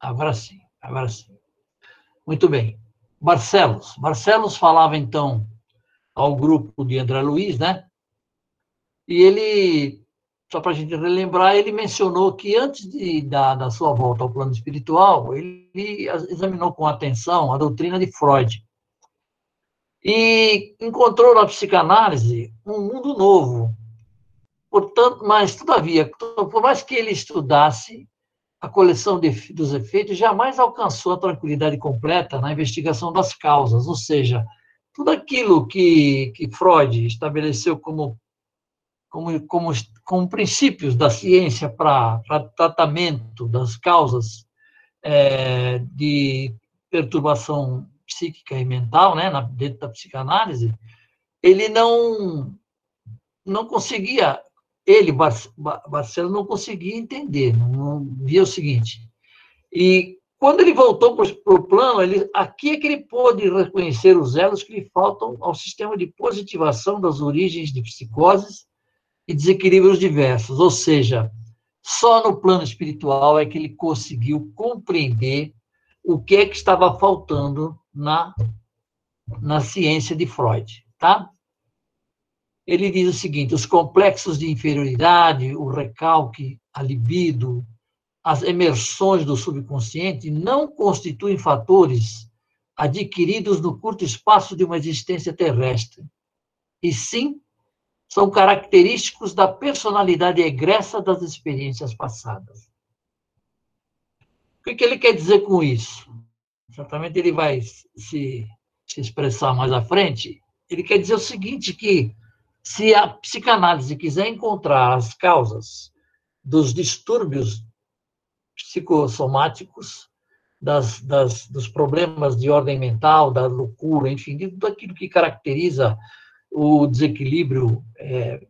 Agora sim, agora sim. Muito bem. Barcelos. Barcelos falava, então, ao grupo de André Luiz, né? E ele, só para a gente relembrar, ele mencionou que antes de, da, da sua volta ao plano espiritual, ele examinou com atenção a doutrina de Freud. E encontrou na psicanálise um mundo novo. Portanto, mas, todavia, por mais que ele estudasse a coleção de, dos efeitos, jamais alcançou a tranquilidade completa na investigação das causas, ou seja, tudo aquilo que, que Freud estabeleceu como, como, como, como princípios da ciência para tratamento das causas é, de perturbação psíquica e mental, né, na, dentro da psicanálise, ele não não conseguia, ele, Barcelo, não conseguia entender, não, via o seguinte. E quando ele voltou para o plano, ele, aqui é que ele pôde reconhecer os elos que lhe faltam ao sistema de positivação das origens de psicoses e desequilíbrios diversos. Ou seja, só no plano espiritual é que ele conseguiu compreender o que é que estava faltando na, na ciência de Freud, tá? Ele diz o seguinte: os complexos de inferioridade, o recalque, a libido, as emersões do subconsciente não constituem fatores adquiridos no curto espaço de uma existência terrestre, e sim são característicos da personalidade egressa das experiências passadas. O que ele quer dizer com isso? Certamente ele vai se, se expressar mais à frente. Ele quer dizer o seguinte, que se a psicanálise quiser encontrar as causas dos distúrbios psicossomáticos, das, das, dos problemas de ordem mental, da loucura, enfim, de tudo aquilo que caracteriza o desequilíbrio é,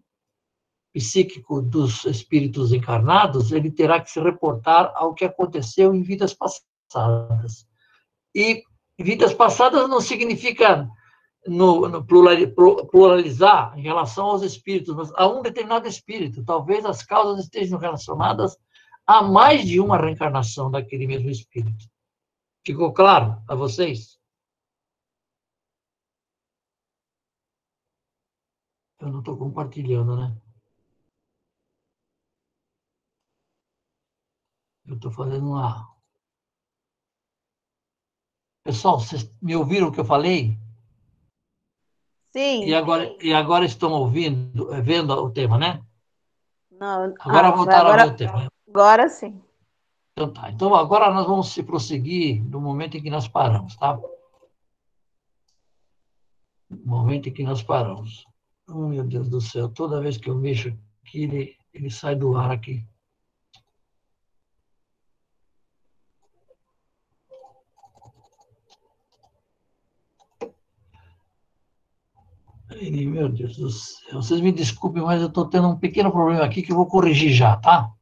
psíquico dos espíritos encarnados, ele terá que se reportar ao que aconteceu em vidas passadas. E vidas passadas não significa no, no pluralizar em relação aos espíritos, mas a um determinado espírito. Talvez as causas estejam relacionadas há mais de uma reencarnação daquele mesmo espírito. Ficou claro a vocês? Eu não estou compartilhando, né? Eu estou fazendo lá. Pessoal, vocês me ouviram o que eu falei? Sim. E agora, e agora estão ouvindo, vendo o tema, né? Não. Agora ah, voltaram agora... a ver o tema. Agora sim. Então tá. Então agora nós vamos se prosseguir no momento em que nós paramos, tá? No momento em que nós paramos. Oh, meu Deus do céu, toda vez que eu mexo aqui, ele, ele sai do ar aqui. Meu Deus do céu. Vocês me desculpem, mas eu estou tendo um pequeno problema aqui que eu vou corrigir já, tá?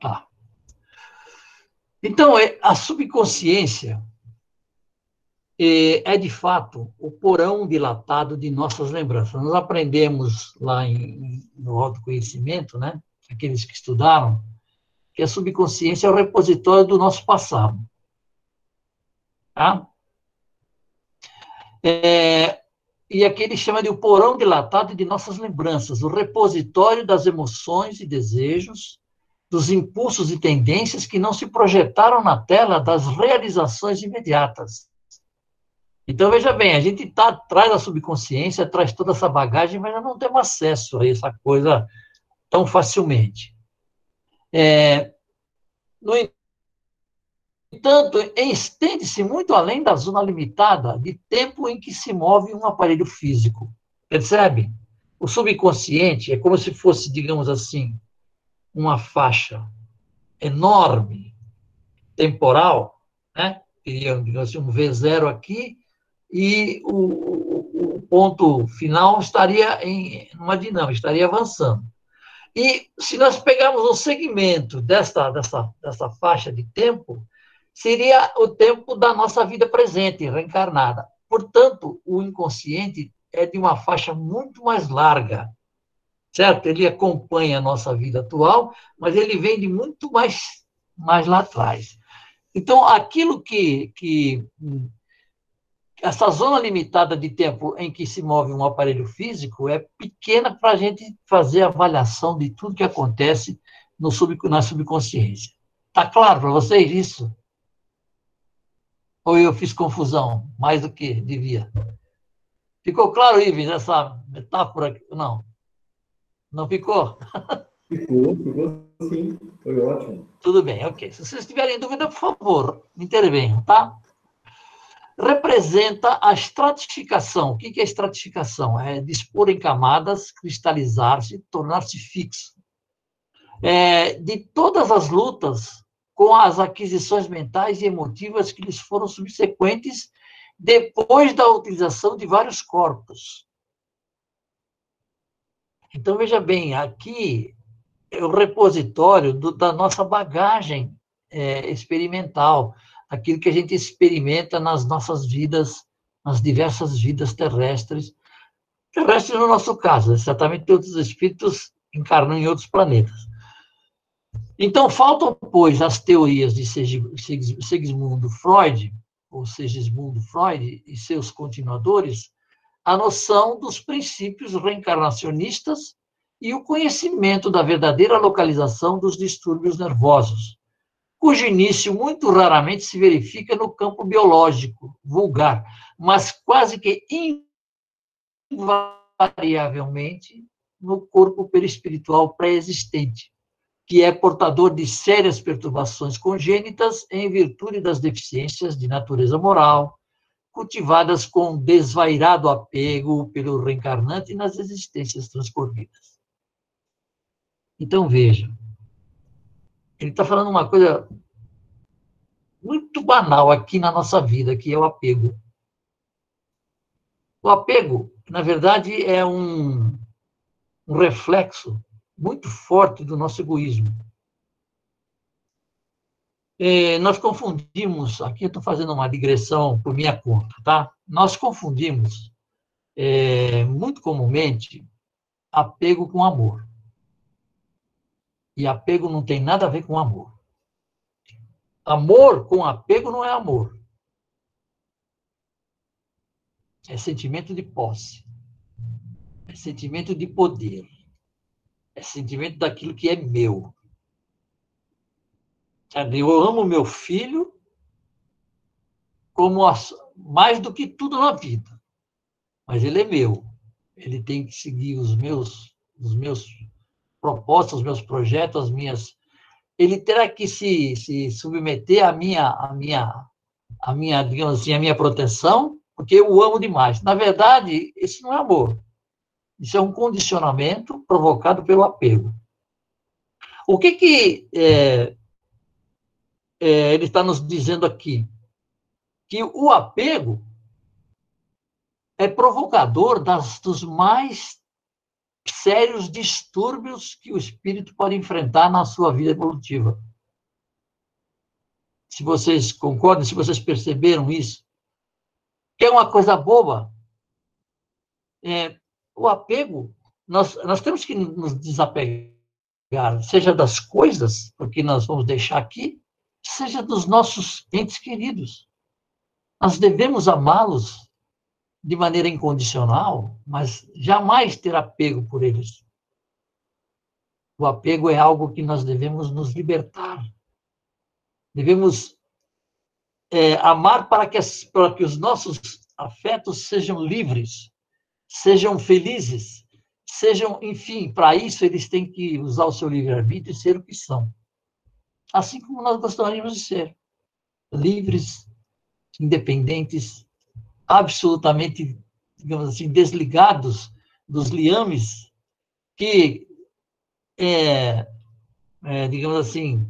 Tá. Então, é, a subconsciência é, é, de fato, o porão dilatado de nossas lembranças. Nós aprendemos lá em, no autoconhecimento, né? aqueles que estudaram, que a subconsciência é o repositório do nosso passado. Tá? É, e aqui ele chama de o porão dilatado de nossas lembranças, o repositório das emoções e desejos, dos impulsos e tendências que não se projetaram na tela das realizações imediatas. Então, veja bem, a gente está atrás da subconsciência, traz toda essa bagagem, mas não temos acesso a essa coisa tão facilmente. É, no entanto, estende-se muito além da zona limitada de tempo em que se move um aparelho físico. Percebe? O subconsciente é como se fosse, digamos assim, uma faixa enorme, temporal, né? digamos assim, um V0 aqui, e o, o, ponto final estaria em uma dinâmica, estaria avançando. E se nós pegarmos um segmento dessa, dessa, dessa faixa de tempo, seria o tempo da nossa vida presente, reencarnada. Portanto, o inconsciente é de uma faixa muito mais larga certo? Ele acompanha a nossa vida atual, mas ele vem de muito mais, mais lá atrás. Então, aquilo que, que essa zona limitada de tempo em que se move um aparelho físico é pequena para a gente fazer avaliação de tudo que acontece no sub, na subconsciência. Está claro para vocês isso? Ou eu fiz confusão mais do que devia? Ficou claro, Ives, essa metáfora? Não. Não ficou? Ficou, ficou sim. Foi ótimo. Tudo bem, ok. Se vocês tiverem dúvida, por favor, intervenham, tá? Representa a estratificação. O que é estratificação? É dispor em camadas, cristalizar-se, tornar-se fixo. É, de todas as lutas com as aquisições mentais e emotivas que lhes foram subsequentes depois da utilização de vários corpos. Então, veja bem, aqui é o repositório do, da nossa bagagem é, experimental, aquilo que a gente experimenta nas nossas vidas, nas diversas vidas terrestres, terrestres no nosso caso, certamente outros espíritos encarnam em outros planetas. Então, faltam, pois, as teorias de Sigismundo Freud, ou Sigismundo Freud e seus continuadores, a noção dos princípios reencarnacionistas e o conhecimento da verdadeira localização dos distúrbios nervosos, cujo início muito raramente se verifica no campo biológico, vulgar, mas quase que invariavelmente no corpo perispiritual pré-existente, que é portador de sérias perturbações congênitas em virtude das deficiências de natureza moral, cultivadas com desvairado apego pelo reencarnante nas existências transcorridas. Então, veja, ele está falando uma coisa muito banal aqui na nossa vida, que é o apego. O apego, na verdade, é um, um reflexo muito forte do nosso egoísmo. É, nós confundimos, aqui eu estou fazendo uma digressão por minha conta, tá? Nós confundimos, é, muito comumente, apego com amor. E apego não tem nada a ver com amor. Amor com apego não é amor. É sentimento de posse. É sentimento de poder sentimento daquilo que é meu. Eu amo meu filho como mais do que tudo na vida, mas ele é meu. Ele tem que seguir os meus, os meus propósitos, os meus projetos, as minhas. Ele terá que se, se submeter à minha, à minha, à minha, digamos assim, à minha proteção, porque eu o amo demais. Na verdade, esse não é amor. Isso é um condicionamento provocado pelo apego. O que que é, é, ele está nos dizendo aqui? Que o apego é provocador das, dos mais sérios distúrbios que o espírito pode enfrentar na sua vida evolutiva. Se vocês concordam, se vocês perceberam isso, que é uma coisa boba. É, o apego, nós, nós temos que nos desapegar, seja das coisas, porque nós vamos deixar aqui, seja dos nossos entes queridos. Nós devemos amá-los de maneira incondicional, mas jamais ter apego por eles. O apego é algo que nós devemos nos libertar. Devemos é, amar para que, para que os nossos afetos sejam livres sejam felizes, sejam, enfim, para isso eles têm que usar o seu livre-arbítrio e ser o que são. Assim como nós gostaríamos de ser. Livres, independentes, absolutamente, digamos assim, desligados dos liames que, é, é, digamos assim,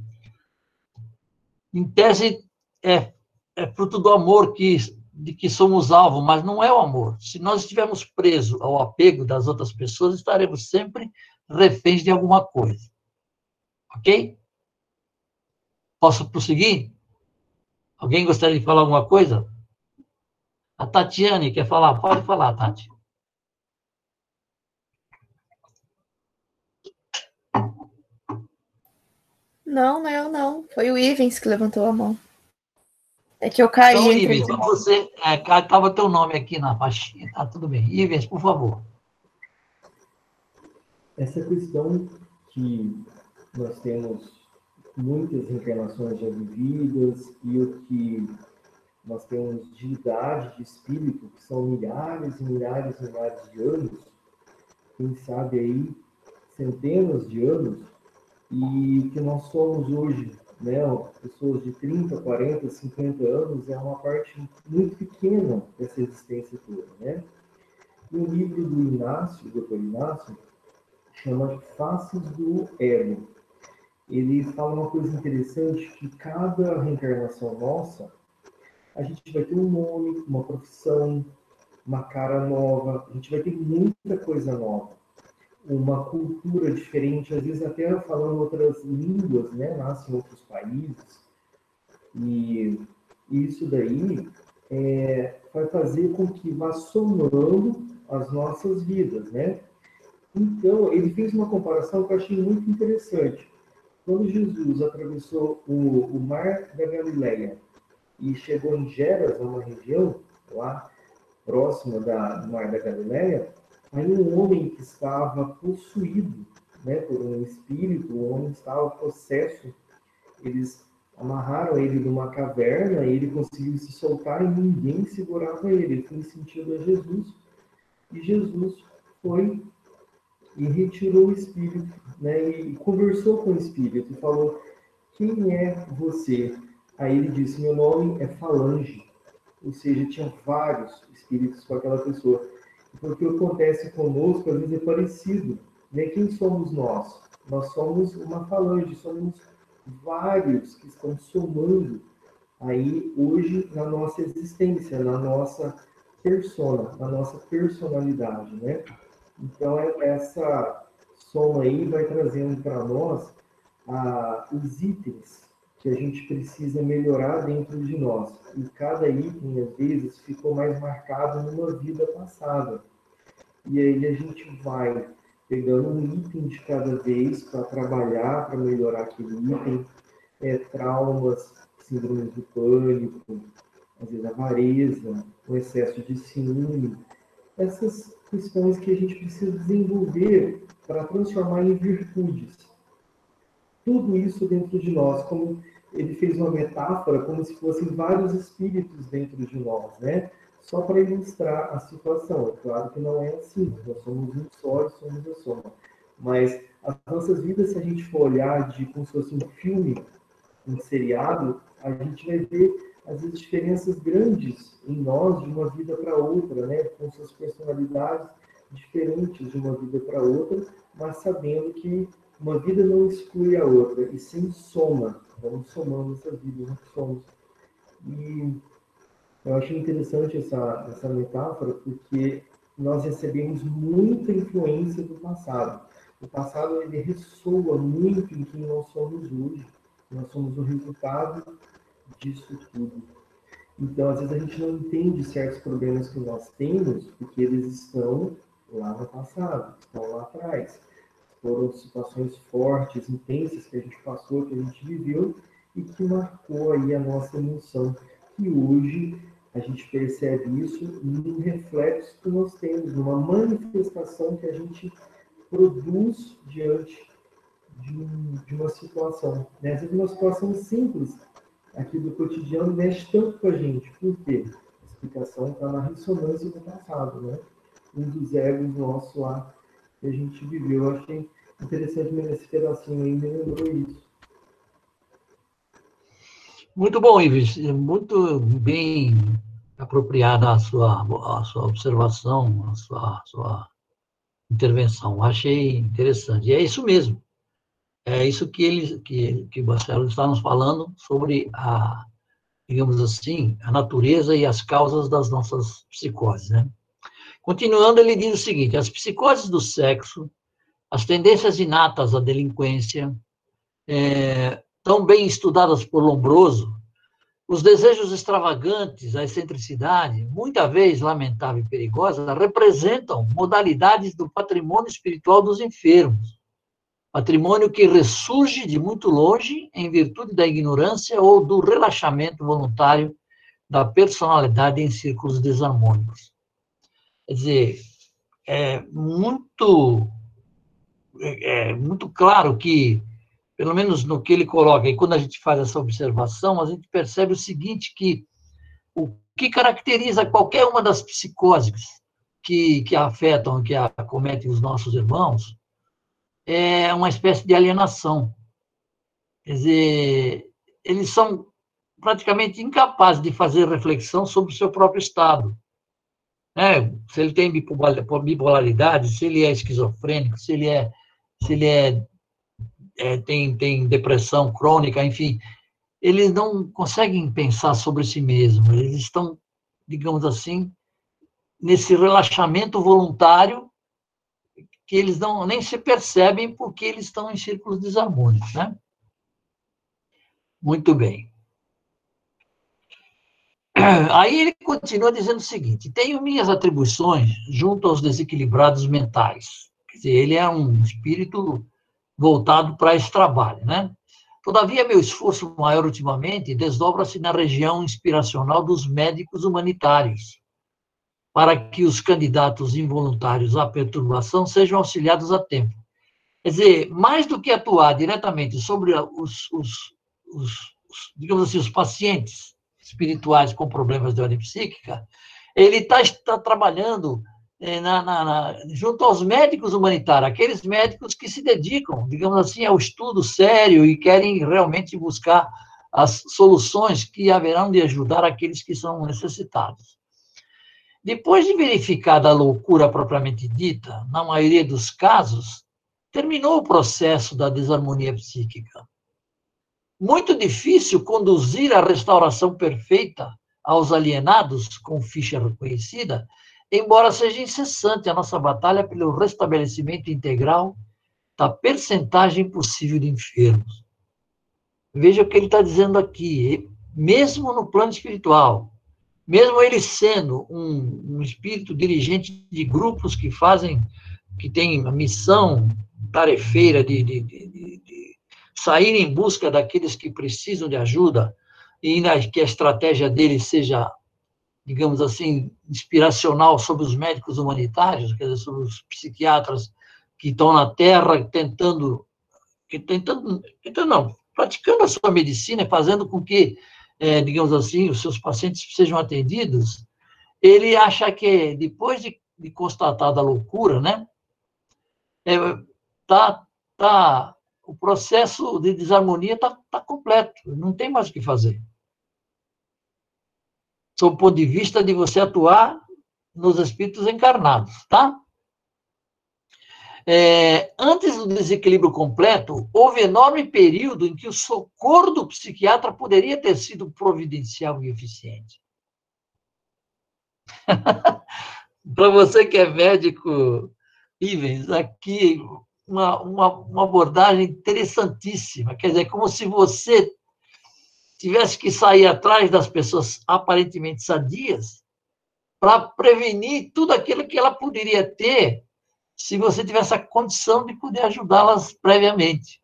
em tese, é, é fruto do amor que de que somos alvo, mas não é o amor. Se nós estivermos presos ao apego das outras pessoas, estaremos sempre reféns de alguma coisa. Ok? Posso prosseguir? Alguém gostaria de falar alguma coisa? A Tatiane quer falar? Pode falar, Tati. Não, não, é não. Foi o Ivens que levantou a mão. É que eu caí. Então, Ivens, os- você. Estava teu nome aqui na pastinha. Tá tudo bem. Ivens, por favor. Essa questão que nós temos muitas reencarnações já vividas e o que nós temos de idade de espírito, que são milhares e milhares e milhares de anos, quem sabe aí centenas de anos, e que nós somos hoje, né, pessoas de 30, 40, 50 anos, é uma parte muito pequena dessa existência toda, né? E o livro do Inácio, do Dr. Inácio, chama Faces do Ego. Ele fala uma coisa interessante, que cada reencarnação nossa, a gente vai ter um nome, uma profissão, uma cara nova, a gente vai ter muita coisa nova, uma cultura diferente, às vezes até falando outras línguas, né? Nasce em outros países. E isso daí é, vai fazer com que vá somando as nossas vidas, né? Então, ele fez uma comparação que eu achei muito interessante. Quando Jesus atravessou o, o mar da Galileia e chegou em Geras, uma região lá próxima da, do mar da Galileia, aí um homem que estava possuído né, por um espírito, o homem estava possesso, eles amarraram ele numa caverna, ele conseguiu se soltar e ninguém segurava ele. Ele foi sentido a Jesus, e Jesus foi e retirou o espírito, né, e conversou com o espírito, e falou: Quem é você? Aí ele disse: Meu nome é Falange. Ou seja, tinha vários espíritos com aquela pessoa. Porque o que acontece conosco, às vezes, é parecido. Né? Quem somos nós? Nós somos uma falange, somos vários que estão somando aí hoje na nossa existência, na nossa persona, na nossa personalidade, né? Então, é- essa soma aí vai trazendo para nós ah, os itens que a gente precisa melhorar dentro de nós. E cada item, às vezes, ficou mais marcado numa vida passada. E aí a gente vai pegando um item de cada vez para trabalhar, para melhorar aquele item. É, traumas, síndrome do pânico, às vezes avareza, o excesso de ciúme. Essas questões que a gente precisa desenvolver para transformar em virtudes. Tudo isso dentro de nós, como ele fez uma metáfora, como se fossem vários espíritos dentro de nós, né? Só para ilustrar a situação. É claro que não é assim, nós somos um só e somos a soma. Mas as nossas vidas, se a gente for olhar de como se fosse um filme, um seriado, a gente vai ver vezes diferenças grandes em nós de uma vida para outra, né? Com suas personalidades diferentes de uma vida para outra, mas sabendo que uma vida não exclui a outra, e sim soma. Vamos somando essas vidas né, que somos. E eu achei interessante essa, essa metáfora, porque nós recebemos muita influência do passado. O passado ele ressoa muito em quem nós somos hoje. Nós somos o resultado disso tudo. Então, às vezes a gente não entende certos problemas que nós temos, porque eles estão lá no passado, estão lá atrás. Foram situações fortes, intensas que a gente passou, que a gente viveu e que marcou aí a nossa emoção. E hoje a gente percebe isso num reflexo que nós temos, numa manifestação que a gente produz diante de, um, de uma situação. Né? Às vezes uma situação simples aqui do cotidiano mexe tanto com a gente. Por quê? A explicação está na ressonância do passado, né? Um dos egos nossos lá que a gente viveu. Eu achei interessante esse pedacinho aí, me lembrou isso. Muito bom, Ives. Muito bem apropriada a sua, a sua observação, a sua, a sua intervenção. Achei interessante. E é isso mesmo. É isso que ele, que, que o Marcelo está nos falando sobre a, digamos assim, a natureza e as causas das nossas psicoses, né? Continuando, ele diz o seguinte: as psicoses do sexo, as tendências inatas à delinquência, é, tão bem estudadas por Lombroso, os desejos extravagantes, a excentricidade, muita vez lamentável e perigosa, representam modalidades do patrimônio espiritual dos enfermos. Patrimônio que ressurge de muito longe em virtude da ignorância ou do relaxamento voluntário da personalidade em círculos desarmônicos. Quer dizer, é muito, é, é muito claro que, pelo menos no que ele coloca, e quando a gente faz essa observação, a gente percebe o seguinte, que o que caracteriza qualquer uma das psicoses que, que afetam, que acometem os nossos irmãos, é uma espécie de alienação. Quer dizer, eles são praticamente incapazes de fazer reflexão sobre o seu próprio estado. Né? Se ele tem bipolaridade, se ele é esquizofrênico, se ele é, se ele é, é tem, tem depressão crônica, enfim, eles não conseguem pensar sobre si mesmos. Eles estão, digamos assim, nesse relaxamento voluntário que eles não nem se percebem porque eles estão em círculos desarmônicos, né? Muito bem. Aí ele continua dizendo o seguinte: tenho minhas atribuições junto aos desequilibrados mentais. Quer dizer, ele é um espírito voltado para esse trabalho, né? Todavia, meu esforço maior ultimamente desdobra-se na região inspiracional dos médicos humanitários, para que os candidatos involuntários à perturbação sejam auxiliados a tempo. Quer dizer, mais do que atuar diretamente sobre os, os, os, os digamos assim, os pacientes espirituais com problemas de ordem psíquica, ele está tá trabalhando é, na, na, na, junto aos médicos humanitários, aqueles médicos que se dedicam, digamos assim, ao estudo sério e querem realmente buscar as soluções que haverão de ajudar aqueles que são necessitados. Depois de verificada a loucura propriamente dita, na maioria dos casos, terminou o processo da desarmonia psíquica. Muito difícil conduzir a restauração perfeita aos alienados com ficha reconhecida, embora seja incessante a nossa batalha pelo restabelecimento integral da percentagem possível de enfermos. Veja o que ele está dizendo aqui. Mesmo no plano espiritual, mesmo ele sendo um, um espírito dirigente de grupos que fazem, que tem a missão tarefeira de, de, de, sair em busca daqueles que precisam de ajuda, e que a estratégia dele seja, digamos assim, inspiracional sobre os médicos humanitários, quer dizer, sobre os psiquiatras que estão na Terra tentando, que tentando, tentando não, praticando a sua medicina, fazendo com que é, digamos assim, os seus pacientes sejam atendidos, ele acha que depois de, de constatada a loucura, né, é, tá, tá, o processo de desarmonia está tá completo, não tem mais o que fazer. Sob o ponto de vista de você atuar nos espíritos encarnados, tá? É, antes do desequilíbrio completo, houve enorme período em que o socorro do psiquiatra poderia ter sido providencial e eficiente. Para você que é médico, Ivens, aqui uma, uma, uma abordagem interessantíssima. Quer dizer, como se você tivesse que sair atrás das pessoas aparentemente sadias para prevenir tudo aquilo que ela poderia ter se você tivesse a condição de poder ajudá-las previamente.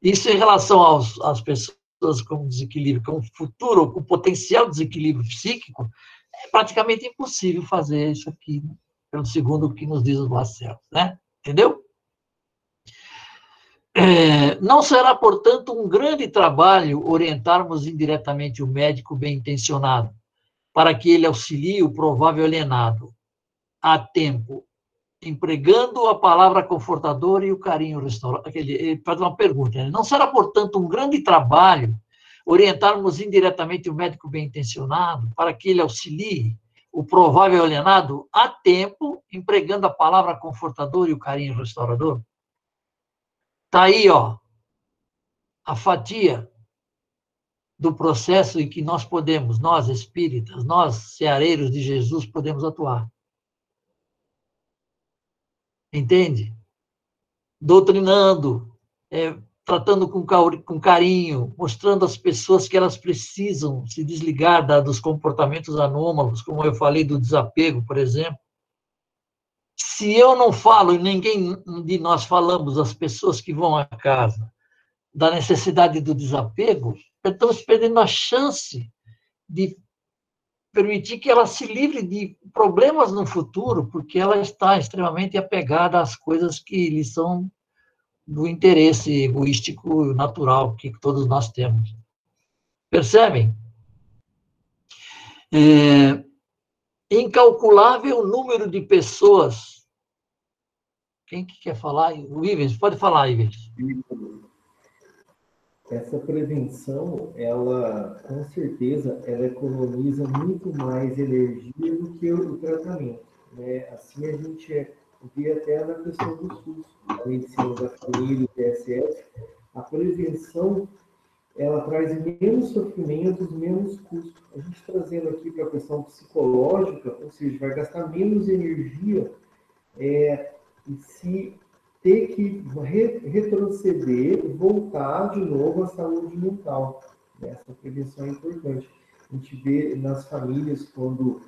Isso em relação aos, às pessoas com desequilíbrio, com futuro, com potencial desequilíbrio psíquico, é praticamente impossível fazer isso aqui, pelo segundo o que nos diz o Marcelo, né? Entendeu? É, não será, portanto, um grande trabalho orientarmos indiretamente o médico bem intencionado, para que ele auxilie o provável alienado a tempo empregando a palavra confortadora e o carinho restaurador. Ele faz uma pergunta: né? não será, portanto, um grande trabalho orientarmos indiretamente o médico bem intencionado para que ele auxilie o provável alienado a tempo, empregando a palavra confortadora e o carinho restaurador? Está aí, ó, a fatia do processo em que nós podemos, nós espíritas, nós ceareiros de Jesus, podemos atuar entende? Doutrinando, é, tratando com, com carinho, mostrando às pessoas que elas precisam se desligar da, dos comportamentos anômalos, como eu falei do desapego, por exemplo. Se eu não falo, e ninguém de nós falamos, as pessoas que vão à casa, da necessidade do desapego, estamos perdendo a chance de permitir que ela se livre de problemas no futuro, porque ela está extremamente apegada às coisas que lhe são do interesse egoístico natural que todos nós temos. Percebem? É, incalculável número de pessoas. Quem que quer falar? O Ivens, pode falar, Ivens. Essa prevenção, ela, com certeza, ela economiza muito mais energia do que o tratamento. Né? Assim, a gente vê até na questão do SUS, a medicina da família, o a prevenção, ela traz menos sofrimentos, menos custos. A gente trazendo aqui para a questão psicológica, ou seja, vai gastar menos energia é, e se ter que re retroceder, voltar de novo à saúde mental. Essa prevenção é importante. A gente vê nas famílias, quando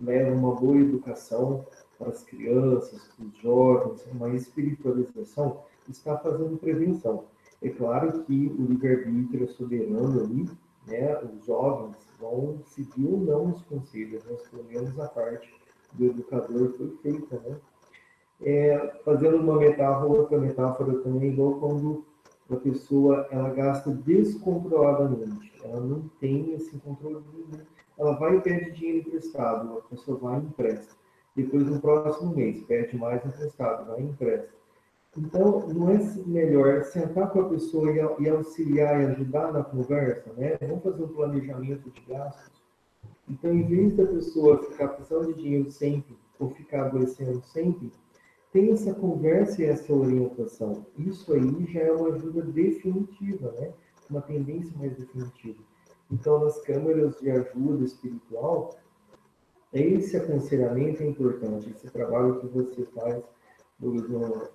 levam uma boa educação para as crianças, para os jovens, uma espiritualização, está fazendo prevenção. É claro que o livre-arbítrio é soberano ali, né? os jovens vão seguir ou não os conselhos, mas pelo menos a parte do educador foi feita, né? É, fazendo uma metáfora, outra metáfora também, igual quando a pessoa ela gasta descontroladamente, ela não tem esse controle, ela vai e pede dinheiro emprestado, a pessoa vai e empresta. Depois, no próximo mês, pede mais emprestado, vai e empresta. Então, não é melhor sentar com a pessoa e, auxiliar e ajudar na conversa, né? Vamos fazer um planejamento de gastos. Então, em vez da pessoa ficar precisando de dinheiro sempre, ou ficar adoecendo sempre, tem essa conversa e essa orientação. Isso aí já é uma ajuda definitiva, né? Uma tendência mais definitiva. Então, nas câmeras de ajuda espiritual, esse aconselhamento é importante. Esse trabalho que você faz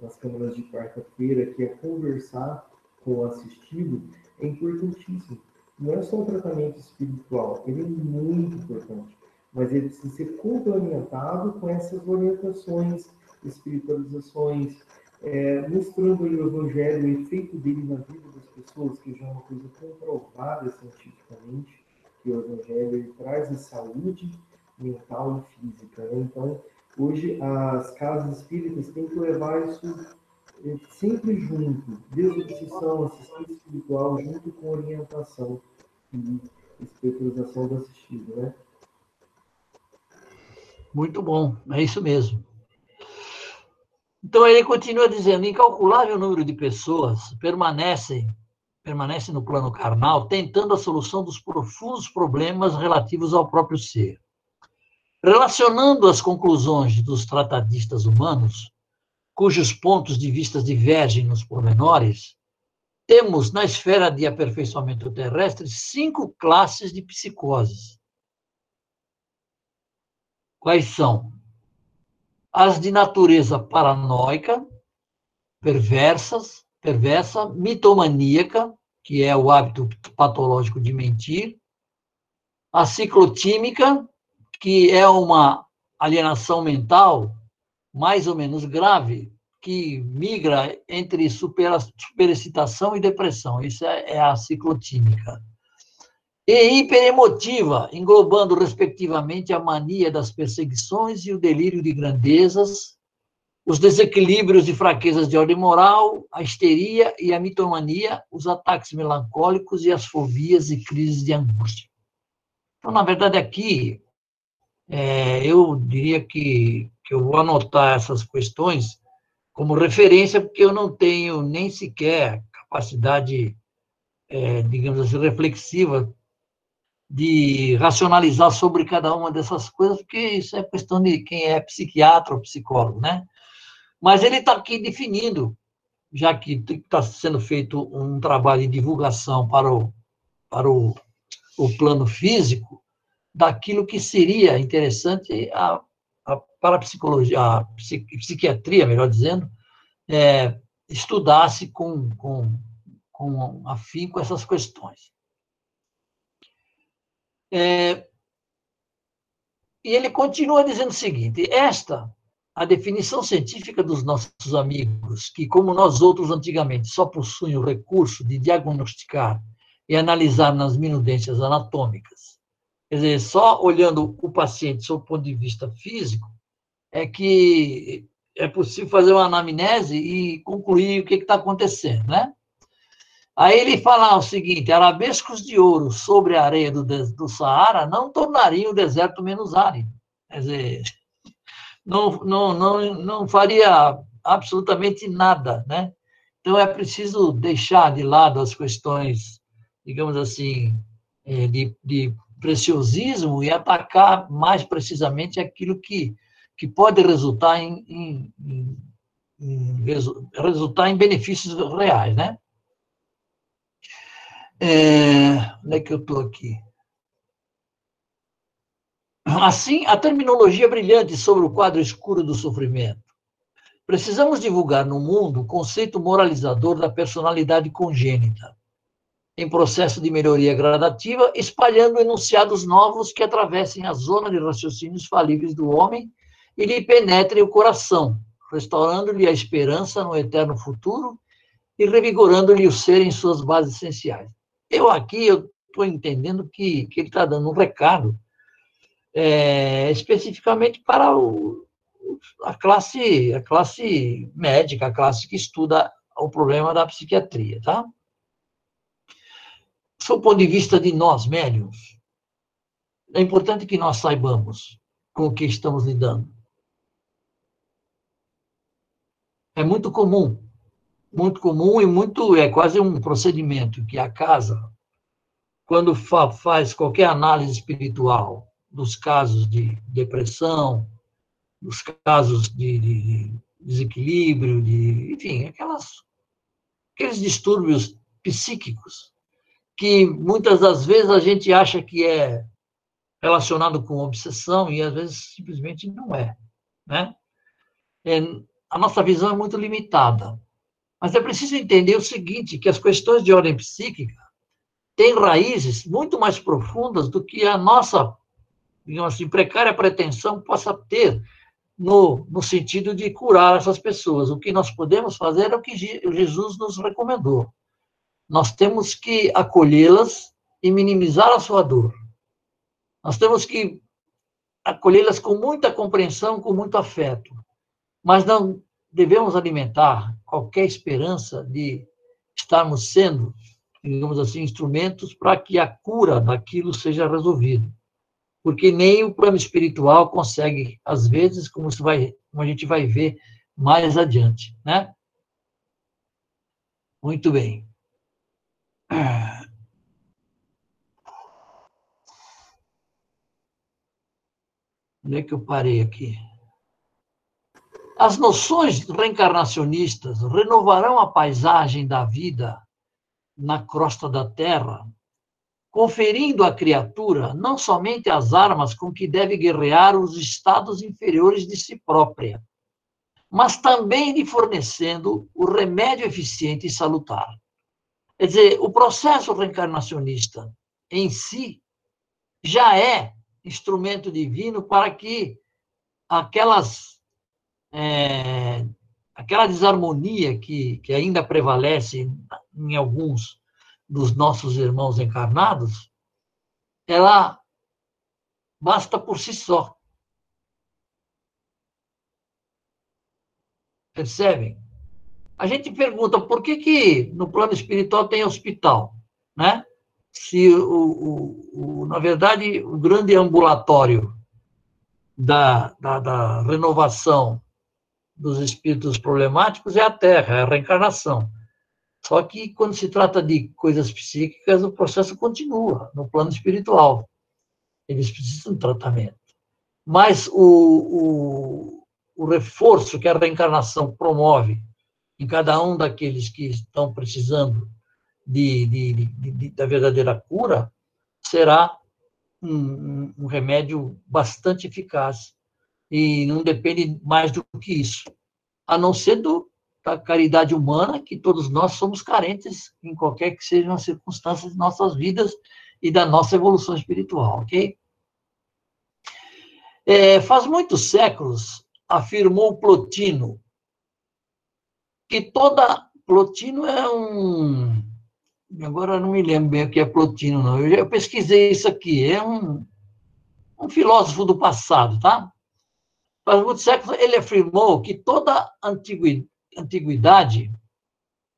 nas câmeras de quarta-feira, que é conversar com o assistido, é importantíssimo. Não é só um tratamento espiritual, ele é muito importante, mas ele precisa ser complementado com essas orientações espiritualizações, é, mostrando o evangelho, o efeito dele na vida das pessoas, que já é uma coisa comprovada cientificamente, que o evangelho traz a saúde mental e física. Né? Então, hoje as casas espíritas têm que levar isso é, sempre junto, desobsessão, assistência espiritual, junto com orientação e espiritualização do assistido, né? Muito bom, é isso mesmo. Então ele continua dizendo: incalculável número de pessoas permanecem permanece no plano carnal, tentando a solução dos profundos problemas relativos ao próprio ser. Relacionando as conclusões dos tratadistas humanos, cujos pontos de vista divergem nos pormenores, temos na esfera de aperfeiçoamento terrestre cinco classes de psicoses. Quais são? As de natureza paranoica, perversas, perversa, mitomaníaca, que é o hábito patológico de mentir, a ciclotímica, que é uma alienação mental mais ou menos grave, que migra entre superexcitação e depressão. Isso é, é a ciclotímica e hiperemotiva, englobando respectivamente a mania das perseguições e o delírio de grandezas, os desequilíbrios e fraquezas de ordem moral, a histeria e a mitomania, os ataques melancólicos e as fobias e crises de angústia. Então, na verdade, aqui, é, eu diria que, que eu vou anotar essas questões como referência, porque eu não tenho nem sequer capacidade, é, digamos assim, reflexiva de racionalizar sobre cada uma dessas coisas, porque isso é questão de quem é psiquiatra ou psicólogo, né? Mas ele está aqui definindo, já que está sendo feito um trabalho de divulgação para o, para o, o plano físico, daquilo que seria interessante a, a, para a psicologia, a psiquiatria, melhor dizendo, é, estudasse com, com, com afinco essas questões. É, e ele continua dizendo o seguinte: esta, a definição científica dos nossos amigos, que, como nós outros antigamente, só possuem o recurso de diagnosticar e analisar nas minudências anatômicas, quer dizer, só olhando o paciente sob o ponto de vista físico, é que é possível fazer uma anamnese e concluir o que está acontecendo, né? Aí ele fala o seguinte: arabescos de ouro sobre a areia do, do Saara não tornariam o deserto menos árido. Quer dizer, não, não, não, não faria absolutamente nada, né? Então é preciso deixar de lado as questões, digamos assim, é, de, de preciosismo e atacar mais precisamente aquilo que, que pode resultar em, em, em, resultar em benefícios reais, né? É, onde é que eu estou aqui? Assim, a terminologia brilhante sobre o quadro escuro do sofrimento. Precisamos divulgar no mundo o conceito moralizador da personalidade congênita, em processo de melhoria gradativa, espalhando enunciados novos que atravessem a zona de raciocínios falíveis do homem e lhe penetrem o coração, restaurando-lhe a esperança no eterno futuro e revigorando-lhe o ser em suas bases essenciais. Eu aqui estou entendendo que, que ele está dando um recado é, especificamente para o, a, classe, a classe médica, a classe que estuda o problema da psiquiatria, tá? Do ponto de vista de nós, médiums, é importante que nós saibamos com o que estamos lidando. É muito comum, muito comum e muito, é quase um procedimento que a casa, quando fa faz qualquer análise espiritual, dos casos de depressão, dos casos de, de desequilíbrio, de, enfim, aquelas, aqueles distúrbios psíquicos que muitas das vezes a gente acha que é relacionado com obsessão e às vezes simplesmente não é, né? É, a nossa visão é muito limitada. Mas é preciso entender o seguinte, que as questões de ordem psíquica têm raízes muito mais profundas do que a nossa digamos assim, precária pretensão possa ter no, no sentido de curar essas pessoas. O que nós podemos fazer é o que Jesus nos recomendou. Nós temos que acolhê-las e minimizar a sua dor. Nós temos que acolhê-las com muita compreensão, com muito afeto. Mas não devemos alimentar qualquer esperança de estarmos sendo, digamos assim, instrumentos para que a cura daquilo seja resolvida porque nem o plano espiritual consegue, às vezes, como, isso vai, como a gente vai ver mais adiante, né? Muito bem. Onde é que eu parei aqui? As noções reencarnacionistas renovarão a paisagem da vida na crosta da Terra conferindo à criatura não somente as armas com que deve guerrear os estados inferiores de si própria, mas também lhe fornecendo o remédio eficiente e salutar. Quer dizer, o processo reencarnacionista em si já é instrumento divino para que aquelas é, aquela desarmonia que, que ainda prevalece em alguns dos nossos irmãos encarnados, ela basta por si só. Percebem? A gente pergunta por que, que no plano espiritual tem hospital, né? Se, o, o, o na verdade, o grande ambulatório da, da, da renovação dos espíritos problemáticos é a Terra, é a reencarnação. Só que quando se trata de coisas psíquicas, o processo continua no plano espiritual. Eles precisam de tratamento. Mas o, o, o reforço que a reencarnação promove em cada um daqueles que estão precisando de, de, de, de da verdadeira cura será um, um, remédio bastante eficaz. E não depende mais do que isso, a não ser do, da caridade humana, que todos nós somos carentes em qualquer que sejam as circunstâncias de nossas vidas e da nossa evolução espiritual, ok? É, faz muitos séculos, afirmou Plotino que toda. Plotino é um. Agora não me lembro bem o que é Plotino, não. Eu, eu pesquisei isso aqui. É um, um filósofo do passado, tá? Faz muitos séculos, ele afirmou que toda antiguidade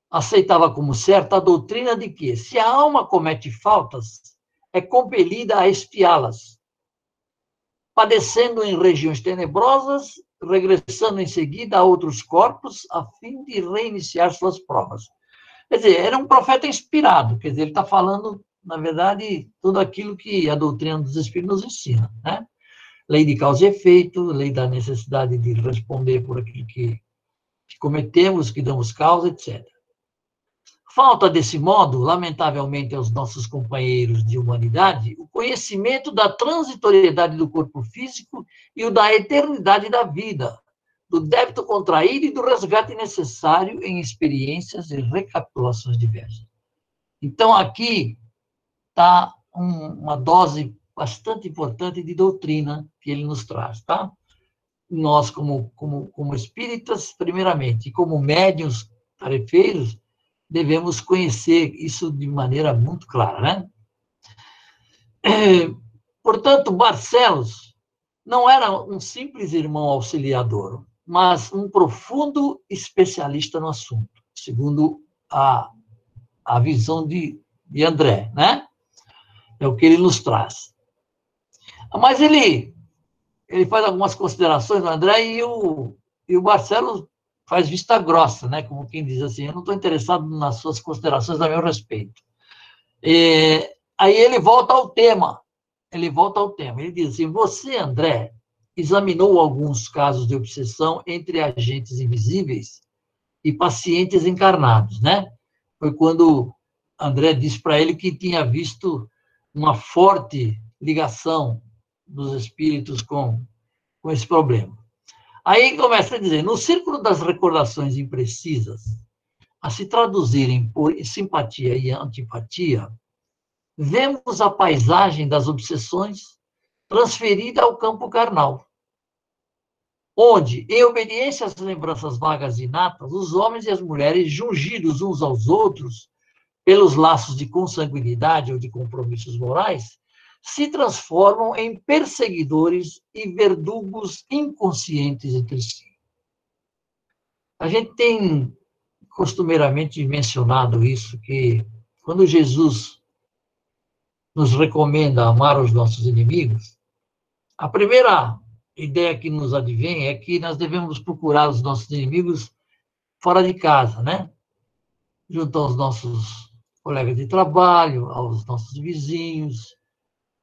aceitava como certa a doutrina de que, se a alma comete faltas, é compelida a espiá-las, padecendo em regiões tenebrosas regressando em seguida a outros corpos a fim de reiniciar suas provas. Quer dizer, era um profeta inspirado, quer dizer, ele está falando, na verdade, tudo aquilo que a doutrina dos Espíritos nos ensina, né? Lei de causa e efeito, lei da necessidade de responder por aquilo que, que cometemos, que damos causa, etc. Falta desse modo, lamentavelmente, aos nossos companheiros de humanidade, o conhecimento da transitoriedade do corpo físico e o da eternidade da vida, do débito contraído e do resgate necessário em experiências e recapitulações diversas. Então, aqui está um, uma dose bastante importante de doutrina que ele nos traz, tá? Nós, como, como, como espíritas, primeiramente, e como médios tarefeiros, devemos conhecer isso de maneira muito clara, né? É, portanto, Barcelos não era um simples irmão auxiliador, mas um profundo especialista no assunto, segundo a, a visão de, de André, né? É o que ele nos traz. Mas ele, ele faz algumas considerações, o André, e o, e o Barcelos faz vista grossa, né? Como quem diz assim, eu não estou interessado nas suas considerações a meu respeito. E, aí ele volta ao tema. Ele volta ao tema. Ele diz assim: você, André, examinou alguns casos de obsessão entre agentes invisíveis e pacientes encarnados, né? Foi quando André disse para ele que tinha visto uma forte ligação dos espíritos com, com esse problema. Aí começa a dizer: no círculo das recordações imprecisas, a se traduzirem por simpatia e antipatia, vemos a paisagem das obsessões transferida ao campo carnal, onde, em obediência às lembranças vagas e inatas, os homens e as mulheres, jungidos uns aos outros pelos laços de consanguinidade ou de compromissos morais, se transformam em perseguidores e verdugos inconscientes entre si. A gente tem costumeiramente mencionado isso, que quando Jesus nos recomenda amar os nossos inimigos, a primeira ideia que nos advém é que nós devemos procurar os nossos inimigos fora de casa, né? Junto aos nossos colegas de trabalho, aos nossos vizinhos,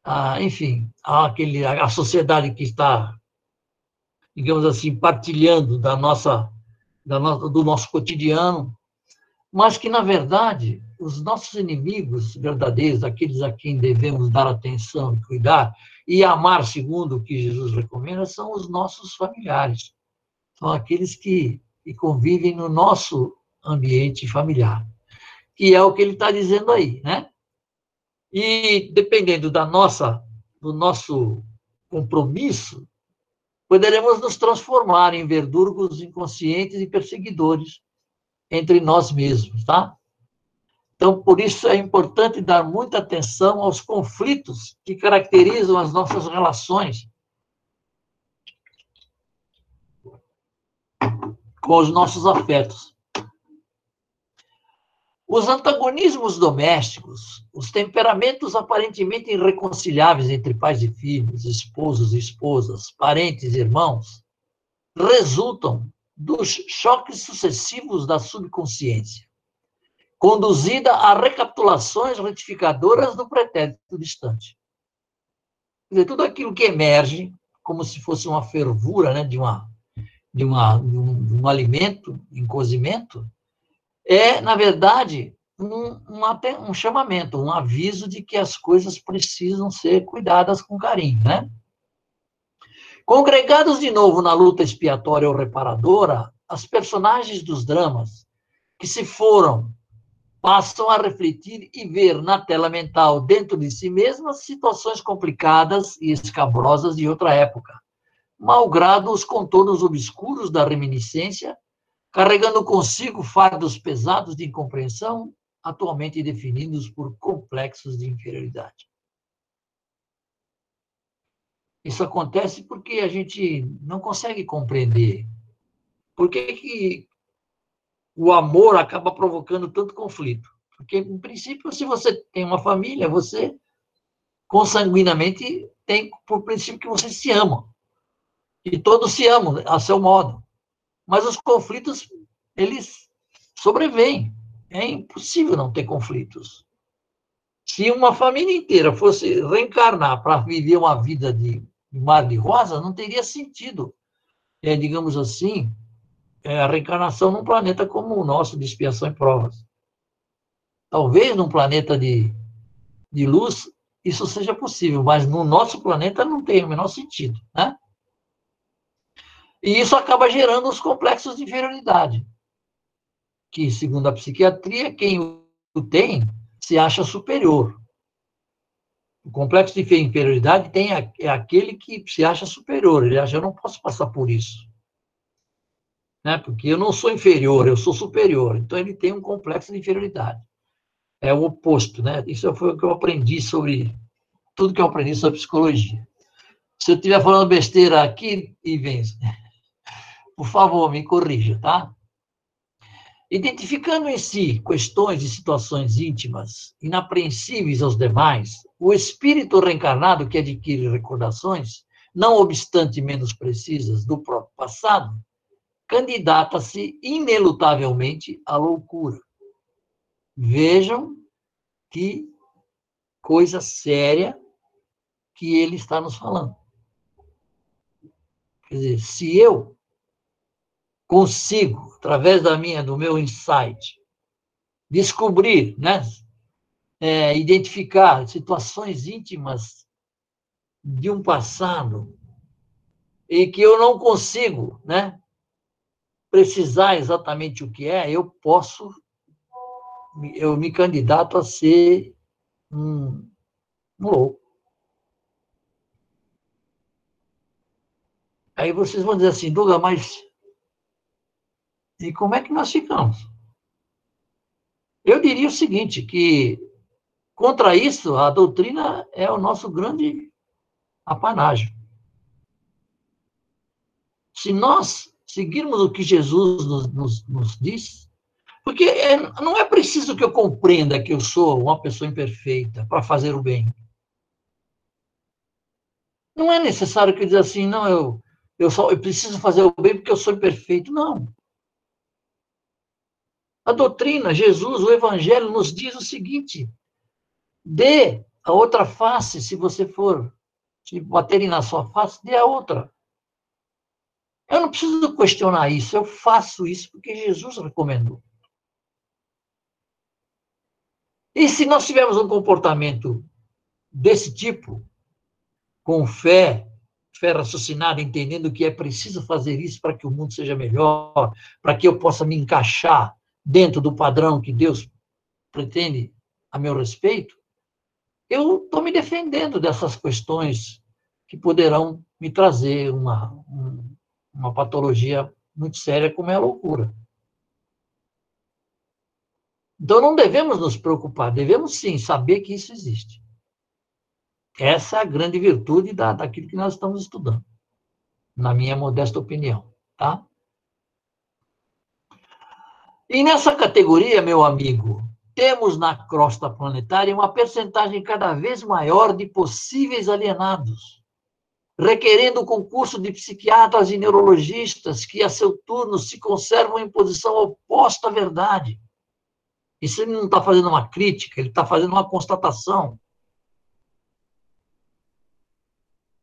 a, enfim, a, aquele, a sociedade que está, digamos assim, partilhando da nossa, da no, do nosso cotidiano, mas que, na verdade, os nossos inimigos verdadeiros, aqueles a quem devemos dar atenção e cuidar, e amar segundo o que Jesus recomenda, são os nossos familiares. São aqueles que, que convivem no nosso ambiente familiar. Que é o que ele está dizendo aí, né? E dependendo da nossa, do nosso compromisso, poderemos nos transformar em verdurgos inconscientes e perseguidores entre nós mesmos, tá? Então, por isso é importante dar muita atenção aos conflitos que caracterizam as nossas relações com os nossos afetos. Os antagonismos domésticos, os temperamentos aparentemente irreconciliáveis entre pais e filhos, esposos e esposas, parentes e irmãos, resultam dos choques sucessivos da subconsciência, conduzida a recapitulações retificadoras do pretérito distante. Quer dizer, tudo aquilo que emerge como se fosse uma fervura né, de, uma, de, uma, de um, de um alimento em cozimento, é, na verdade, um, um, um chamamento, um aviso de que as coisas precisam ser cuidadas com carinho, né? Congregados de novo na luta expiatória ou reparadora, as personagens dos dramas que se foram passam a refletir e ver na tela mental, dentro de si mesmas, situações complicadas e escabrosas de outra época, malgrado os contornos obscuros da reminiscência, carregando consigo fardos pesados de incompreensão, atualmente definidos por complexos de inferioridade. Isso acontece porque a gente não consegue compreender por que, que o amor acaba provocando tanto conflito. Porque, em princípio, se você tem uma família, você consanguinamente tem por princípio que você se ama. E todos se amam a seu modo. Mas os conflitos, eles sobrevêm. É impossível não ter conflitos. Se uma família inteira fosse reencarnar para viver uma vida de mar de rosa, não teria sentido, é, digamos assim, é, a reencarnação num planeta como o nosso, de expiação e provas. Talvez num planeta de, de luz isso seja possível, mas no nosso planeta não tem o menor sentido, né? E isso acaba gerando os complexos de inferioridade, que, segundo a psiquiatria, quem o tem se acha superior. O complexo de inferioridade tem, é aquele que se acha superior, ele acha, eu não posso passar por isso. Né? Porque eu não sou inferior, eu sou superior. Então, ele tem um complexo de inferioridade é o oposto, né? Isso foi o que eu aprendi sobre tudo que eu aprendi sobre psicologia. Se eu estiver falando besteira aqui, Ivens, por favor, me corrija, tá? Identificando em si questões e situações íntimas, inapreensíveis aos demais, o espírito reencarnado que adquire recordações, não obstante menos precisas, do próprio passado, candidata-se inelutavelmente à loucura Vejam que coisa séria que ele está nos falando. Quer dizer, se eu consigo, através da minha, do meu insight, descobrir, né, é, identificar situações íntimas de um passado e que eu não consigo, né, precisar exatamente o que é, eu posso eu me candidato a ser um, um louco. Aí vocês vão dizer assim, Duga, mas e como é que nós ficamos? Eu diria o seguinte, que contra isso, a doutrina é o nosso grande apanágio. Se nós seguirmos o que Jesus nos, nos, nos diz, porque é, não é preciso que eu compreenda que eu sou uma pessoa imperfeita para fazer o bem. Não é necessário que eu diga assim, não, eu, eu, só, eu preciso fazer o bem porque eu sou imperfeito. Não. A doutrina, Jesus, o Evangelho nos diz o seguinte: dê a outra face, se você for se baterem na sua face, dê a outra. Eu não preciso questionar isso, eu faço isso porque Jesus recomendou. E se nós tivermos um comportamento desse tipo, com fé, fé raciocinada, entendendo que é preciso fazer isso para que o mundo seja melhor, para que eu possa me encaixar dentro do padrão que Deus pretende a meu respeito, eu estou me defendendo dessas questões que poderão me trazer uma, uma patologia muito séria como é a loucura. Então não devemos nos preocupar, devemos sim saber que isso existe. Essa é a grande virtude da, daquilo que nós estamos estudando, na minha modesta opinião, tá? E nessa categoria, meu amigo, temos na crosta planetária uma percentagem cada vez maior de possíveis alienados, requerendo o concurso de psiquiatras e neurologistas que, a seu turno, se conservam em posição oposta à verdade isso ele não está fazendo uma crítica, ele está fazendo uma constatação.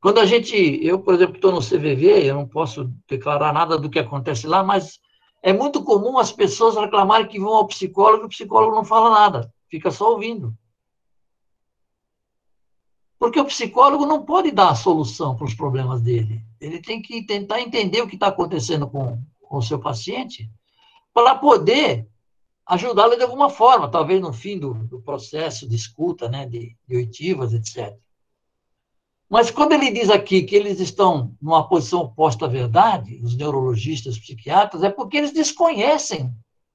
Quando a gente, eu, por exemplo, estou no CVV, eu não posso declarar nada do que acontece lá, mas é muito comum as pessoas reclamarem que vão ao psicólogo e o psicólogo não fala nada, fica só ouvindo. Porque o psicólogo não pode dar a solução para os problemas dele. Ele tem que tentar entender o que está acontecendo com, com o seu paciente para poder ajudá-lo de alguma forma, talvez no fim do, do processo de escuta, né, de, de oitivas, etc. Mas quando ele diz aqui que eles estão numa posição oposta à verdade, os neurologistas, os psiquiatras, é porque eles desconhecem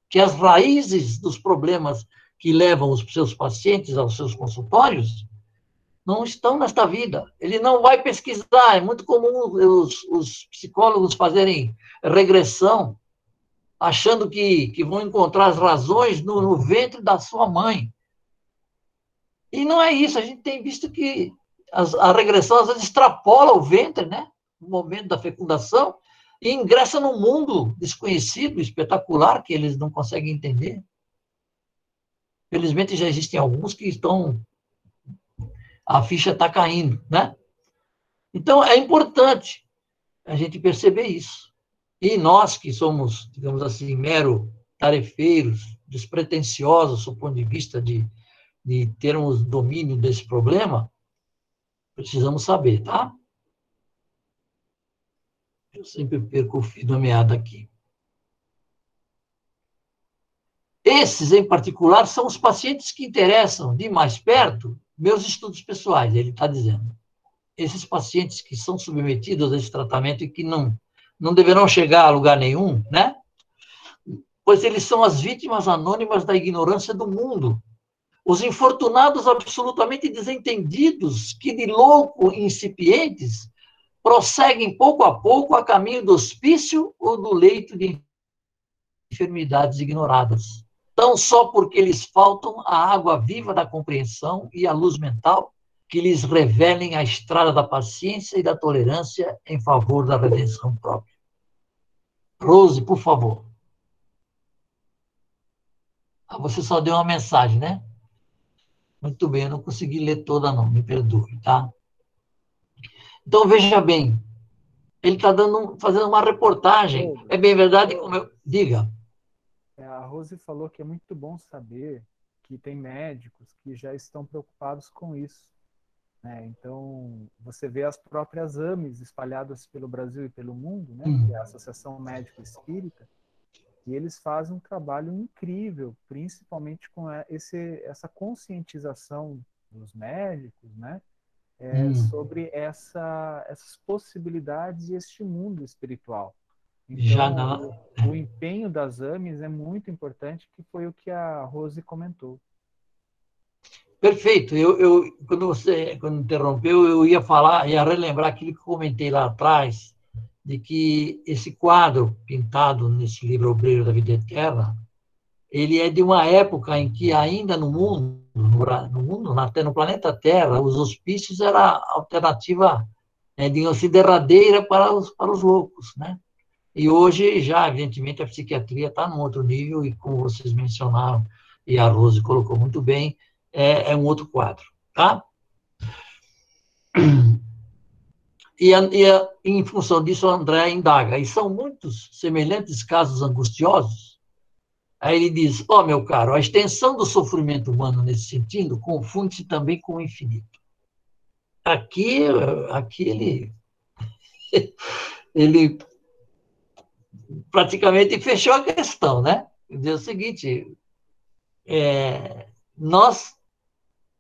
que as raízes dos problemas que levam os seus pacientes aos seus consultórios não estão nesta vida. Ele não vai pesquisar. É muito comum os, os psicólogos fazerem regressão, achando que, que vão encontrar as razões no, no ventre da sua mãe. E não é isso. A gente tem visto que as, a regressão às vezes extrapola o ventre, né? No momento da fecundação, e ingressa num mundo desconhecido, espetacular, que eles não conseguem entender. Felizmente já existem alguns que estão. A ficha está caindo, né? Então é importante a gente perceber isso. E nós que somos, digamos assim, mero tarefeiros, despretensiosos do ponto de vista de, de termos domínio desse problema, precisamos saber, tá? Eu sempre perco o fio da meada aqui. Esses, em particular, são os pacientes que interessam de mais perto meus estudos pessoais, ele está dizendo. Esses pacientes que são submetidos a esse tratamento e que não, não deverão chegar a lugar nenhum, né? Pois eles são as vítimas anônimas da ignorância do mundo. Os infortunados absolutamente desentendidos, que de louco incipientes prosseguem pouco a pouco a caminho do hospício ou do leito de enfermidades ignoradas. Tão só porque lhes faltam a água viva da compreensão e a luz mental que lhes revelem a estrada da paciência e da tolerância em favor da redenção própria. Rose, por favor. Ah, você só deu uma mensagem, né? Muito bem, eu não consegui ler toda, não, me perdoe, tá? Então, veja bem, ele está fazendo uma reportagem. É bem verdade como eu. Diga. É, a Rose falou que é muito bom saber que tem médicos que já estão preocupados com isso. Né? Então, você vê as próprias AMES espalhadas pelo Brasil e pelo mundo, né? Hum. que é a Associação Médico Espírita, e eles fazem um trabalho incrível, principalmente com esse, essa conscientização dos médicos, né? é, hum. sobre essa, essas possibilidades e este mundo espiritual. Então, Já não. o, o empenho das AMES é muito importante, que foi o que a Rose comentou. Perfeito. Eu, eu, quando você quando interrompeu, eu ia falar, ia relembrar aquilo que eu comentei lá atrás, de que esse quadro pintado nesse livro Obreiro da Vida Eterna, ele é de uma época em que ainda no mundo no mundo, até no planeta Terra, os hospícios era a alternativa, é, digamos assim, derradeira para os, para os loucos, né? E hoje, já, evidentemente, a psiquiatria está num outro nível, e como vocês mencionaram, e a Rose colocou muito bem, é, é um outro quadro, tá? E, e em função disso, André indaga, e são muitos semelhantes casos angustiosos Aí ele diz: Ó, oh, meu caro, a extensão do sofrimento humano nesse sentido confunde-se também com o infinito. Aqui, aqui ele, ele praticamente fechou a questão, né? Diz o seguinte: é, nós,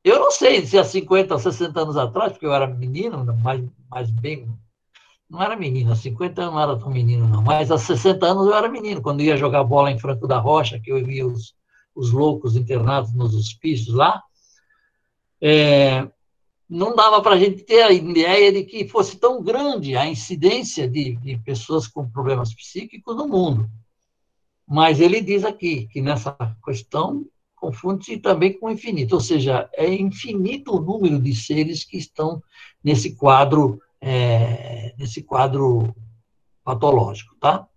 eu não sei se há 50 ou 60 anos atrás, porque eu era menino, mais, mais bem não era menino, há 50 anos não era tão menino, não, mas há 60 anos eu era menino, quando ia jogar bola em Franco da Rocha, que eu via os, os loucos internados nos hospícios lá, é, não dava para a gente ter a ideia de que fosse tão grande a incidência de, de pessoas com problemas psíquicos no mundo. Mas ele diz aqui que nessa questão confunde-se também com o infinito, ou seja, é infinito o número de seres que estão nesse quadro é, nesse quadro patológico, tá?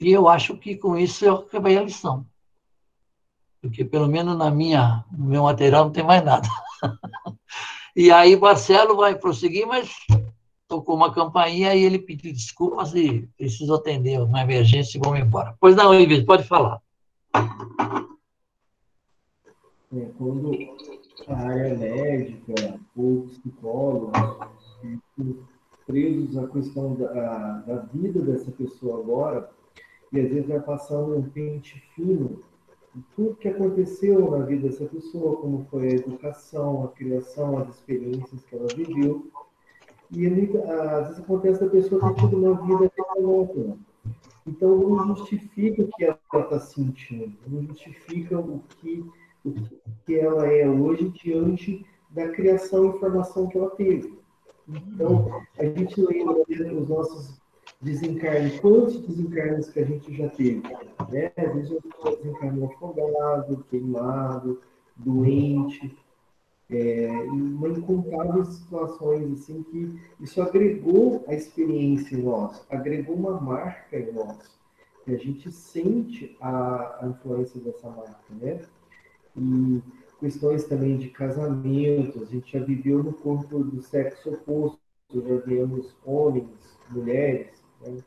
E eu acho que com isso eu acabei a lição. Porque pelo menos na minha, no meu material não tem mais nada. e aí Marcelo vai prosseguir, mas tocou uma campainha e ele pediu desculpas e preciso atender uma emergência e vamos embora. Pois não, Ives, pode falar. É, quando a área médica ou psicólogos presos à questão da, da vida dessa pessoa agora, e às vezes vai passando um pente fino tudo que aconteceu na vida dessa pessoa, como foi a educação, a criação, as experiências que ela viveu. E às vezes acontece a pessoa ter tido uma vida monótona. Então não justifica o que ela está sentindo, não justifica o que, o que ela é hoje diante da criação e formação que ela teve. Então, a gente lembra os nossos desencarnes, quantos desencarnes que a gente já teve? Né? Às vezes eu desencarnou afogado, queimado, doente, é, uma incontáveis situações assim que isso agregou a experiência em nós, agregou uma marca em nós, a gente sente a, a influência dessa marca, né? E questões também de casamento, a gente já viveu no corpo do sexo oposto, já vemos homens, mulheres, né?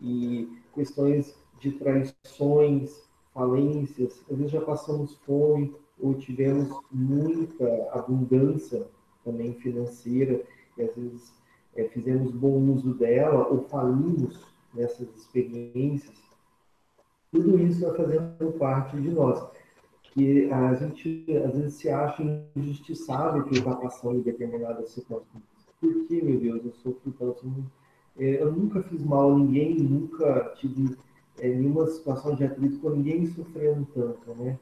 e questões de traições, falências, às vezes já passamos fome ou tivemos muita abundância também financeira e às vezes é, fizemos bom uso dela ou falimos nessas experiências. Tudo isso vai fazendo parte de nós que a gente às vezes se acha injustiçado que está passando em determinadas situações. Por que, meu Deus, eu sofro tanto? É, eu nunca fiz mal a ninguém, nunca tive é, nenhuma situação de atrito com ninguém sofrendo tanto, né?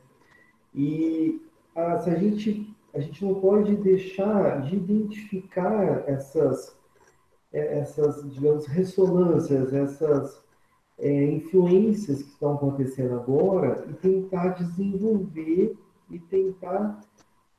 E a, se a gente a gente não pode deixar de identificar essas é, essas digamos ressonâncias, essas é, influências que estão acontecendo agora e tentar desenvolver e tentar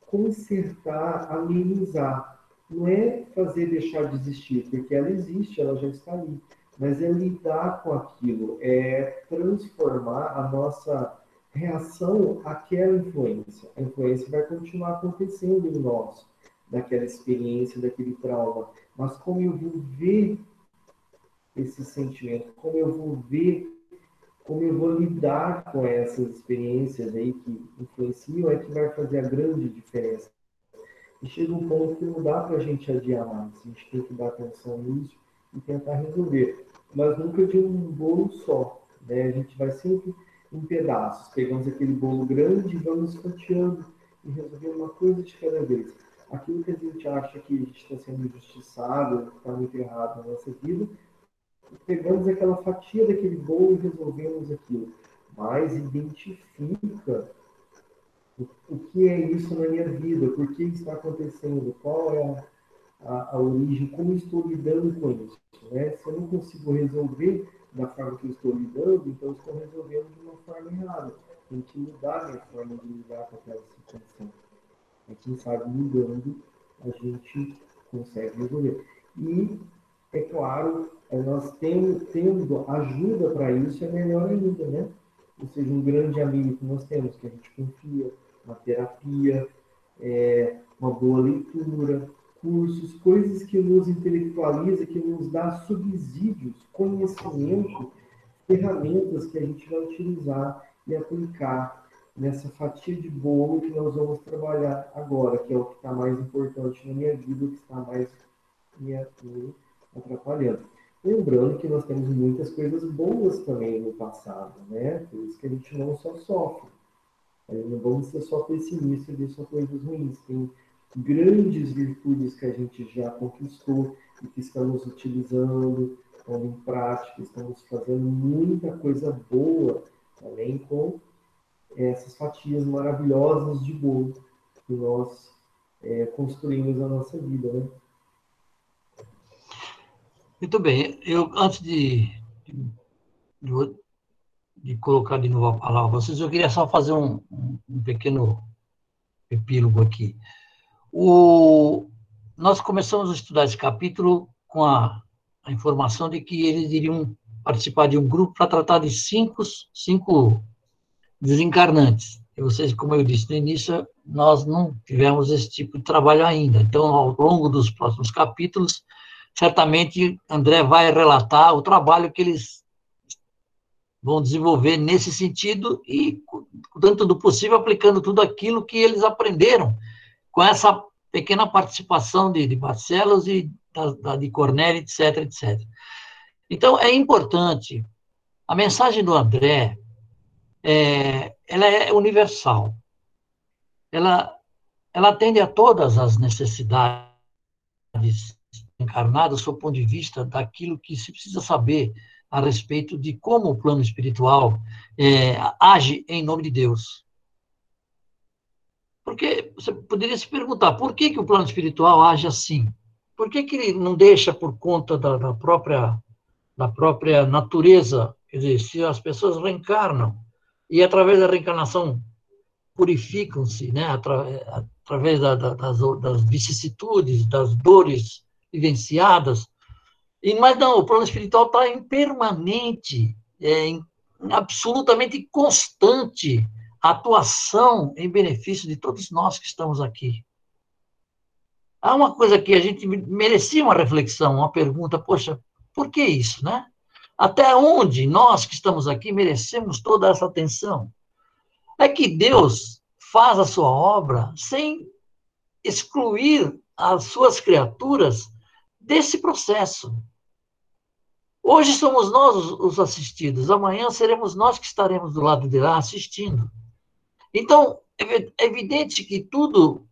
consertar, amenizar. Não é fazer deixar de existir, porque ela existe, ela já está ali. Mas é lidar com aquilo, é transformar a nossa reação àquela influência. A influência vai continuar acontecendo em nós, daquela experiência, daquele trauma. Mas como eu vou ver esse sentimento, como eu vou ver, como eu vou lidar com essas experiências aí que influenciam, é que vai fazer a grande diferença. E chega um ponto que não dá para a gente adiar mais, a gente tem que dar atenção nisso e tentar resolver. Mas nunca de um bolo só, né? A gente vai sempre em pedaços, pegamos aquele bolo grande e vamos fatiando e resolvendo uma coisa de cada vez. Aquilo que a gente acha que está sendo injustiçado, está muito errado na nossa vida, pegamos aquela fatia daquele bolo e resolvemos aquilo. Mas identifica o que é isso na minha vida, por que está acontecendo, qual é a, a, a origem, como estou lidando com isso. Né? Se eu não consigo resolver da forma que eu estou lidando, então estou resolvendo de uma forma errada. Tem que mudar a minha forma de lidar com aquela situação. E quem sabe mudando, a gente consegue resolver. E, é claro, nós temos, tendo ajuda para isso, é melhor ainda, né? Ou seja, um grande amigo que nós temos, que a gente confia, uma terapia, é, uma boa leitura, cursos, coisas que nos intelectualiza, que nos dá subsídios, conhecimento, ferramentas que a gente vai utilizar e aplicar nessa fatia de bolo que nós vamos trabalhar agora, que é o que está mais importante na minha vida, o que está mais me atrapalhando. Lembrando que nós temos muitas coisas boas também no passado, né? Por isso que a gente não só sofre. Não vamos ser só pessimistas e ver só coisas ruins. Tem grandes virtudes que a gente já conquistou e que estamos utilizando, pondo em prática, estamos fazendo muita coisa boa também com essas fatias maravilhosas de bolo que nós é, construímos na nossa vida, né? Muito bem. Eu, antes de, de, de, colocar de novo a palavra a vocês, eu queria só fazer um, um pequeno epílogo aqui. O, nós começamos a estudar esse capítulo com a, a informação de que eles iriam participar de um grupo para tratar de cinco, cinco desencarnantes. E vocês, como eu disse no início, nós não tivemos esse tipo de trabalho ainda. Então, ao longo dos próximos capítulos, certamente André vai relatar o trabalho que eles vão desenvolver nesse sentido e, dentro do possível, aplicando tudo aquilo que eles aprenderam com essa pequena participação de, de Barcelos e da, da, de Cornélio, etc, etc. Então, é importante, a mensagem do André, é, ela é universal. Ela, ela atende a todas as necessidades encarnadas, do ponto de vista daquilo que se precisa saber a respeito de como o plano espiritual é, age em nome de Deus. Porque você poderia se perguntar, por que, que o plano espiritual age assim? Por que, que ele não deixa por conta da, da própria, da própria natureza? Quer dizer, se as pessoas reencarnam e através da reencarnação purificam-se, né? Atra, através da, da, das, das vicissitudes, das dores vivenciadas, e, mas não, o plano espiritual está em permanente, é, em, absolutamente constante atuação em benefício de todos nós que estamos aqui. Há uma coisa que a gente merecia uma reflexão, uma pergunta, poxa, por que isso, né? Até onde nós que estamos aqui merecemos toda essa atenção? É que Deus faz a sua obra sem excluir as suas criaturas desse processo. Hoje somos nós os assistidos, amanhã seremos nós que estaremos do lado de lá assistindo. Então, é evidente que tudo.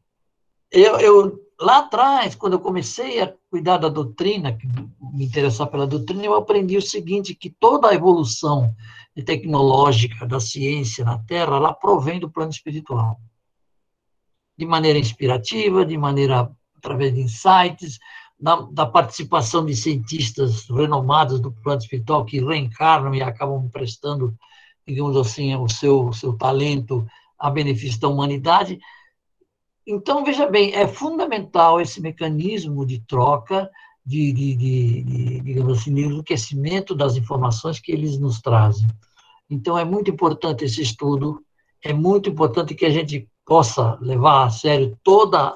Eu, eu, lá atrás, quando eu comecei a cuidar da doutrina, me interessar pela doutrina, eu aprendi o seguinte: que toda a evolução tecnológica da ciência na Terra, ela provém do plano espiritual. De maneira inspirativa, de maneira através de insights, da, da, participação de cientistas renomados do plano espiritual que reencarnam e acabam prestando, digamos assim, o seu, o seu talento a benefício da humanidade. Então, veja bem, é fundamental esse mecanismo de troca, de, de, de, de digamos assim, de enriquecimento das informações que eles nos trazem. Então, é muito importante esse estudo, é muito importante que a gente possa levar a sério toda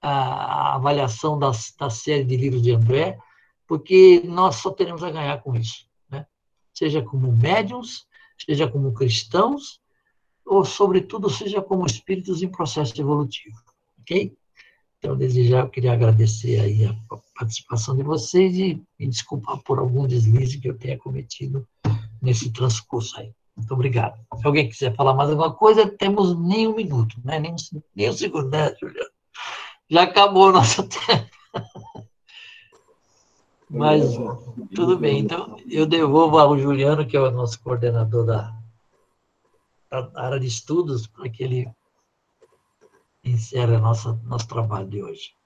a avaliação das, da série de livros de André, porque nós só teremos a ganhar com isso. Né? Seja como médiums, seja como cristãos, ou, sobretudo, seja como espíritos em processo evolutivo. Ok? Então, desde já, eu queria agradecer aí a participação de vocês e me desculpar por algum deslize que eu tenha cometido nesse transcurso aí. Muito obrigado. Se alguém quiser falar mais alguma coisa, temos nem um minuto, né? nem, um, nem um segundo, né, Juliano? Já acabou o nosso tempo. Mas tudo bem. Então, eu devolvo ao Juliano, que é o nosso coordenador da, da área de estudos, para que ele encerre nosso, nosso trabalho de hoje.